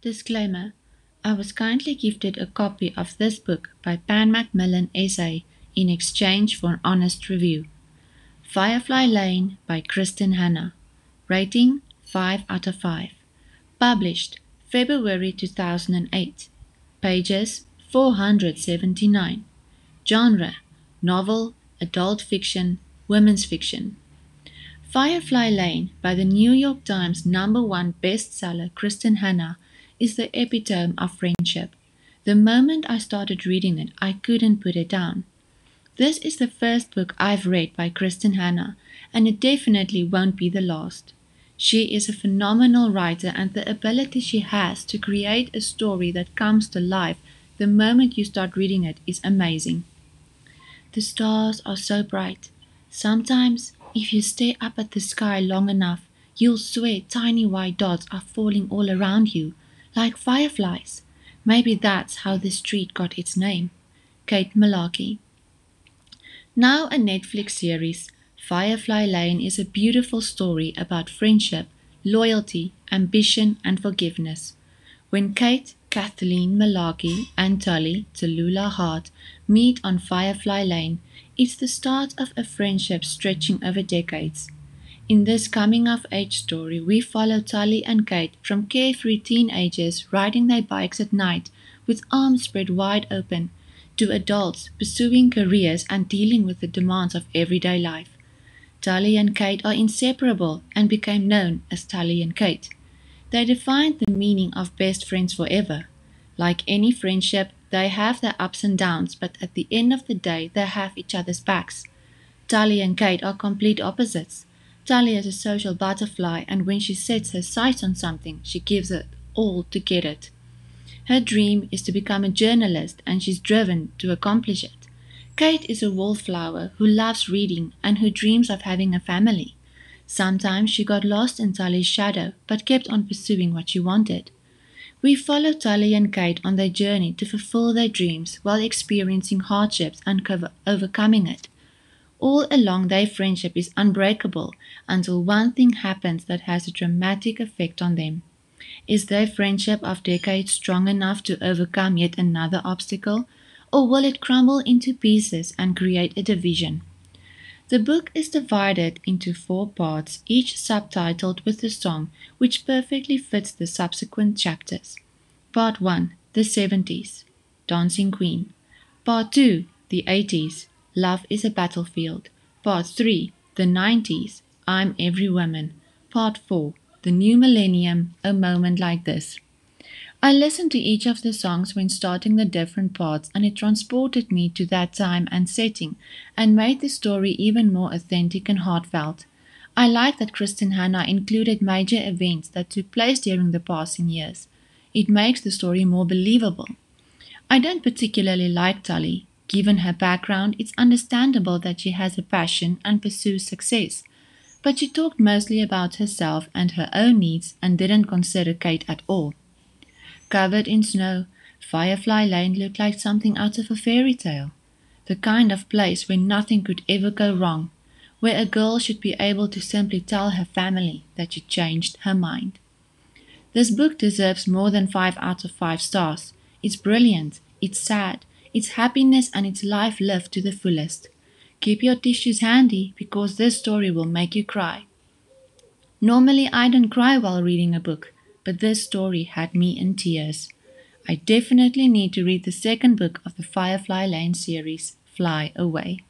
Disclaimer I was kindly gifted a copy of this book by Pan Macmillan SA in exchange for an honest review. Firefly Lane by Kristin Hannah. Rating 5 out of 5. Published February 2008. Pages 479. Genre Novel, Adult Fiction, Women's Fiction. Firefly Lane by the New York Times number one bestseller Kristin Hannah is the epitome of friendship. The moment I started reading it, I couldn't put it down. This is the first book I've read by Kristin Hannah, and it definitely won't be the last. She is a phenomenal writer, and the ability she has to create a story that comes to life the moment you start reading it is amazing. The stars are so bright. Sometimes, if you stare up at the sky long enough, you'll swear tiny white dots are falling all around you, like fireflies. Maybe that's how the street got its name. Kate Mularkey. Now a Netflix series, Firefly Lane is a beautiful story about friendship, loyalty, ambition, and forgiveness. When Kate, Kathleen Mularkey, and Tully, Tallulah Hart, meet on Firefly Lane, it's the start of a friendship stretching over decades. In this coming of age story, we follow Tully and Kate from carefree teenagers riding their bikes at night with arms spread wide open to adults pursuing careers and dealing with the demands of everyday life. Tully and Kate are inseparable and became known as Tully and Kate. They defined the meaning of best friends forever. Like any friendship, they have their ups and downs, but at the end of the day, they have each other's backs. Tully and Kate are complete opposites. Tully is a social butterfly, and when she sets her sights on something, she gives it all to get it. Her dream is to become a journalist, and she's driven to accomplish it. Kate is a wallflower who loves reading and who dreams of having a family. Sometimes she got lost in Tully's shadow, but kept on pursuing what she wanted. We follow Tully and Kate on their journey to fulfill their dreams while experiencing hardships and overcoming it. All along, their friendship is unbreakable until one thing happens that has a dramatic effect on them. Is their friendship of decades strong enough to overcome yet another obstacle, or will it crumble into pieces and create a division? The book is divided into four parts, each subtitled with a song which perfectly fits the subsequent chapters. Part 1 The 70s Dancing Queen. Part 2 The 80s Love is a Battlefield. Part 3 The 90s I'm Every Woman. Part 4 The New Millennium A Moment Like This. I listened to each of the songs when starting the different parts, and it transported me to that time and setting and made the story even more authentic and heartfelt. I like that Kristin Hannah included major events that took place during the passing years. It makes the story more believable. I don't particularly like Tully. Given her background, it's understandable that she has a passion and pursues success. But she talked mostly about herself and her own needs and didn't consider Kate at all. Covered in snow, Firefly Lane looked like something out of a fairy tale. The kind of place where nothing could ever go wrong, where a girl should be able to simply tell her family that she changed her mind. This book deserves more than 5 out of 5 stars. It's brilliant, it's sad, it's happiness and it's life lived to the fullest. Keep your tissues handy because this story will make you cry. Normally, I don't cry while reading a book, but this story had me in tears. I definitely need to read the second book of the Firefly Lane series, Fly Away.